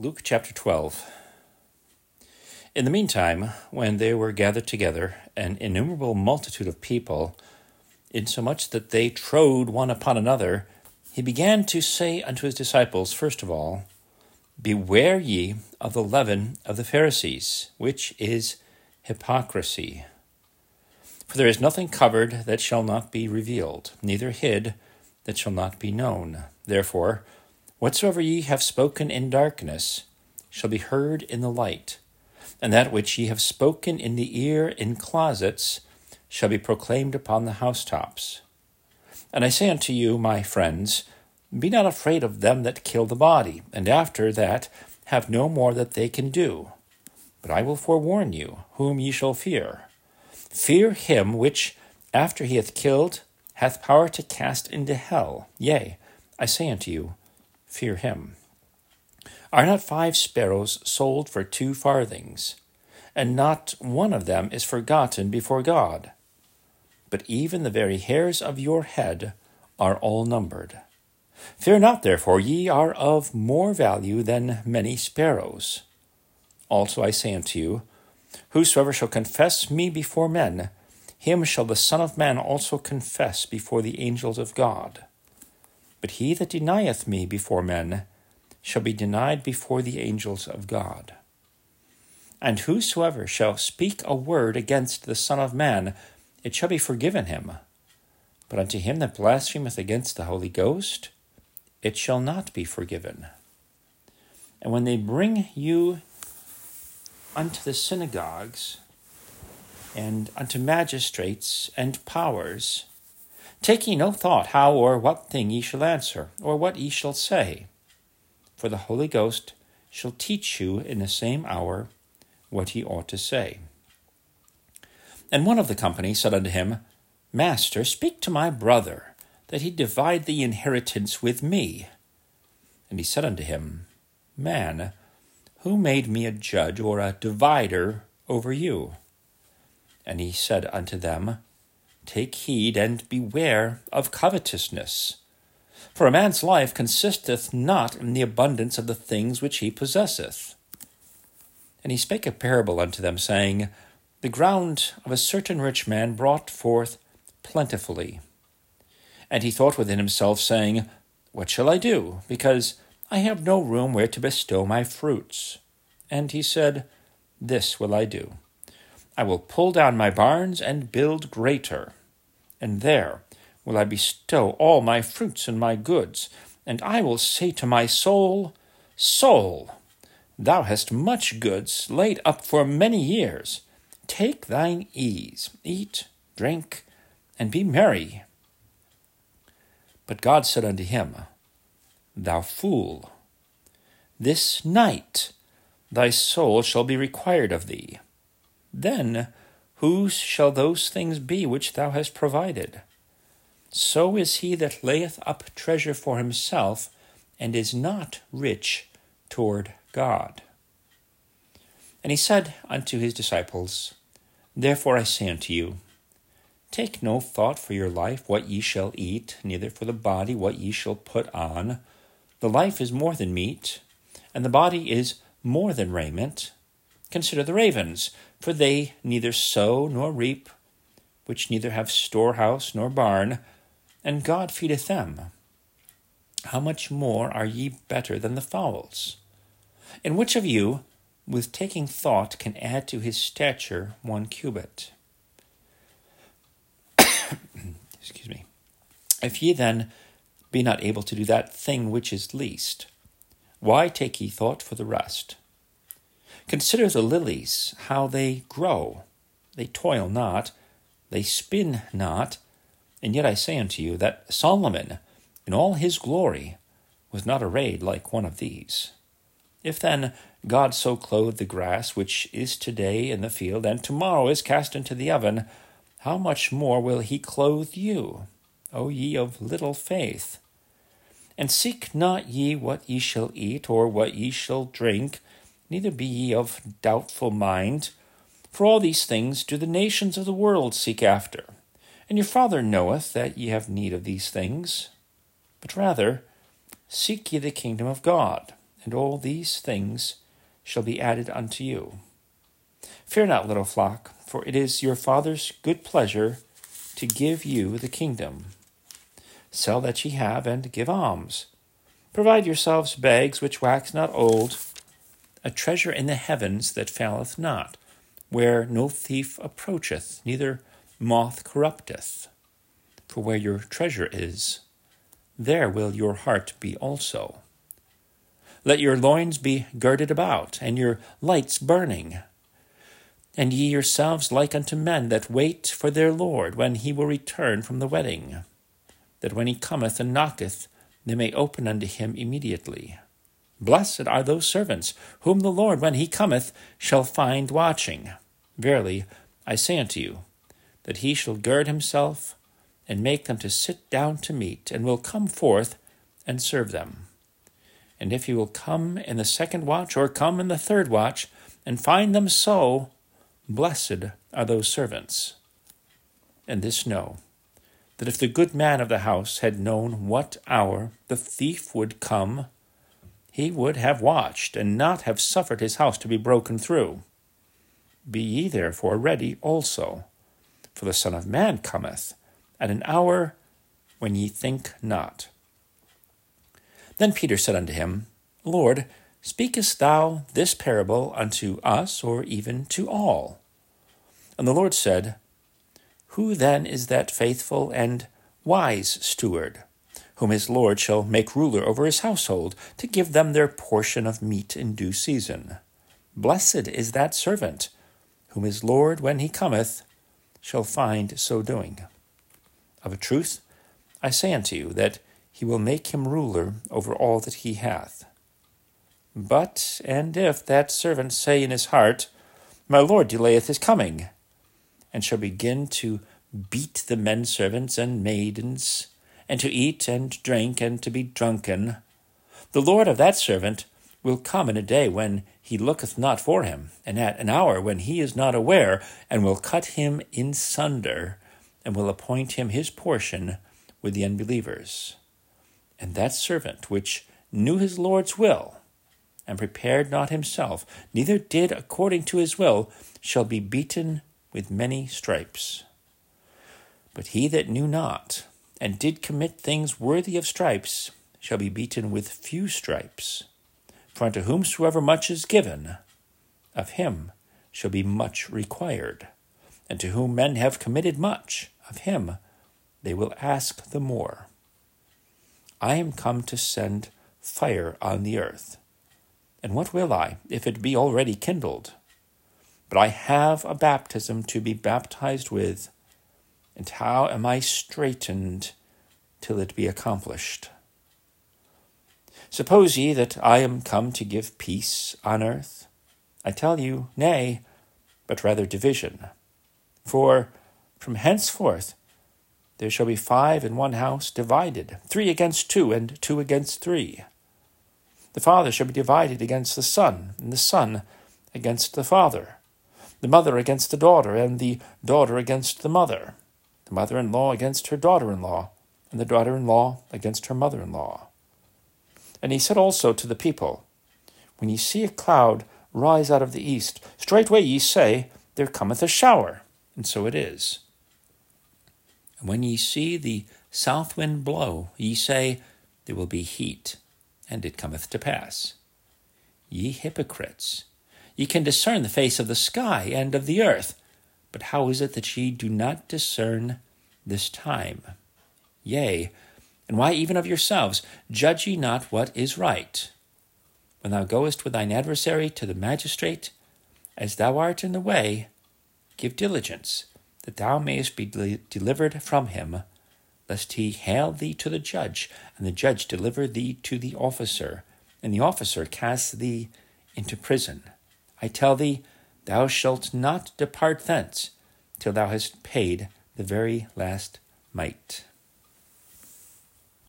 Luke chapter 12. In the meantime, when they were gathered together, an innumerable multitude of people, insomuch that they trode one upon another, he began to say unto his disciples, first of all, Beware ye of the leaven of the Pharisees, which is hypocrisy. For there is nothing covered that shall not be revealed, neither hid that shall not be known. Therefore, Whatsoever ye have spoken in darkness shall be heard in the light, and that which ye have spoken in the ear in closets shall be proclaimed upon the housetops. And I say unto you, my friends, be not afraid of them that kill the body, and after that have no more that they can do. But I will forewarn you whom ye shall fear. Fear him which, after he hath killed, hath power to cast into hell. Yea, I say unto you, fear him. Are not five sparrows sold for two farthings, and not one of them is forgotten before God? But even the very hairs of your head are all numbered. Fear not, therefore, ye are of more value than many sparrows. Also I say unto you, Whosoever shall confess me before men, him shall the Son of Man also confess before the angels of God. But he that denieth me before men shall be denied before the angels of God. And whosoever shall speak a word against the Son of Man, it shall be forgiven him. But unto him that blasphemeth against the Holy Ghost, it shall not be forgiven. And when they bring you unto the synagogues, and unto magistrates and powers, Take ye no thought how or what thing ye shall answer, or what ye shall say. For the Holy Ghost shall teach you in the same hour what ye ought to say. And one of the company said unto him, Master, speak to my brother, that he divide the inheritance with me. And he said unto him, Man, who made me a judge or a divider over you? And he said unto them, Take heed and beware of covetousness. For a man's life consisteth not in the abundance of the things which he possesseth. And he spake a parable unto them, saying, The ground of a certain rich man brought forth plentifully. And he thought within himself, saying, What shall I do? Because I have no room where to bestow my fruits. And he said, This will I do. I will pull down my barns and build greater and there will I bestow all my fruits and my goods. And I will say to my soul, Soul, thou hast much goods laid up for many years. Take thine ease, eat, drink, and be merry. But God said unto him, Thou fool, this night thy soul shall be required of thee. Then Whose shall those things be which thou hast provided? So is he that layeth up treasure for himself, and is not rich toward God. And he said unto his disciples, Therefore I say unto you, Take no thought for your life what ye shall eat, neither for the body what ye shall put on. The life is more than meat, and the body is more than raiment. Consider the ravens, for they neither sow nor reap, which neither have storehouse nor barn, and God feedeth them. How much more are ye better than the fowls? And which of you, with taking thought, can add to his stature one cubit? Excuse me. If ye then be not able to do that thing which is least, why take ye thought for the rest? Consider the lilies, how they grow. They toil not, they spin not. And yet I say unto you that Solomon, in all his glory, was not arrayed like one of these. If then God so clothed the grass which is today in the field, and tomorrow is cast into the oven, how much more will he clothe you, O ye of little faith? And seek not ye what ye shall eat, or what ye shall drink, neither be ye of doubtful mind. For all these things do the nations of the world seek after. And your Father knoweth that ye have need of these things. But rather, seek ye the kingdom of God, and all these things shall be added unto you. Fear not, little flock, for it is your Father's good pleasure to give you the kingdom. Sell that ye have, and give alms. Provide yourselves bags which wax not old, a treasure in the heavens that faileth not, where no thief approacheth, neither moth corrupteth. For where your treasure is, there will your heart be also. Let your loins be girded about, and your lights burning. And ye yourselves like unto men that wait for their Lord when he will return from the wedding, that when he cometh and knocketh, they may open unto him immediately. Blessed are those servants, whom the Lord, when he cometh, shall find watching. Verily, I say unto you, that he shall gird himself and make them to sit down to meat, and will come forth and serve them. And if he will come in the second watch, or come in the third watch, and find them so, blessed are those servants. And this know, that if the good man of the house had known what hour the thief would come, he would have watched, and not have suffered his house to be broken through. Be ye therefore ready also, for the Son of Man cometh at an hour when ye think not. Then Peter said unto him, Lord, speakest thou this parable unto us, or even to all? And the Lord said, Who then is that faithful and wise steward, whom his Lord shall make ruler over his household, to give them their portion of meat in due season? Blessed is that servant, whom his Lord, when he cometh, shall find so doing. Of a truth, I say unto you, that he will make him ruler over all that he hath. But, and if that servant say in his heart, My Lord delayeth his coming, and shall begin to beat the men servants and maidens, and to eat and drink and to be drunken, the Lord of that servant will come in a day when he looketh not for him, and at an hour when he is not aware, and will cut him in sunder and will appoint him his portion with the unbelievers. And that servant which knew his Lord's will, and prepared not himself, neither did according to his will, shall be beaten with many stripes. But he that knew not, and did commit things worthy of stripes, shall be beaten with few stripes. For unto whomsoever much is given, of him shall be much required and to whom men have committed much, of him they will ask the more. I am come to send fire on the earth. And what will I, if it be already kindled? But I have a baptism to be baptized with, and how am I straitened till it be accomplished? Suppose ye that I am come to give peace on earth? I tell you, nay, but rather division. For from henceforth there shall be five in one house divided, three against two, and two against three. The father shall be divided against the son, and the son against the father, the mother against the daughter, and the daughter against the mother, the mother in law against her daughter in law, and the daughter in law against her mother in law. And he said also to the people, When ye see a cloud rise out of the east, straightway ye say, There cometh a shower and so it is. And when ye see the south wind blow, ye say, There will be heat, and it cometh to pass. Ye hypocrites, ye can discern the face of the sky and of the earth, but how is it that ye do not discern this time? Yea, and why even of yourselves judge ye not what is right? When thou goest with thine adversary to the magistrate, as thou art in the way, Give diligence, that thou mayest be delivered from him, lest he hale thee to the judge, and the judge deliver thee to the officer, and the officer cast thee into prison. I tell thee, thou shalt not depart thence till thou hast paid the very last mite.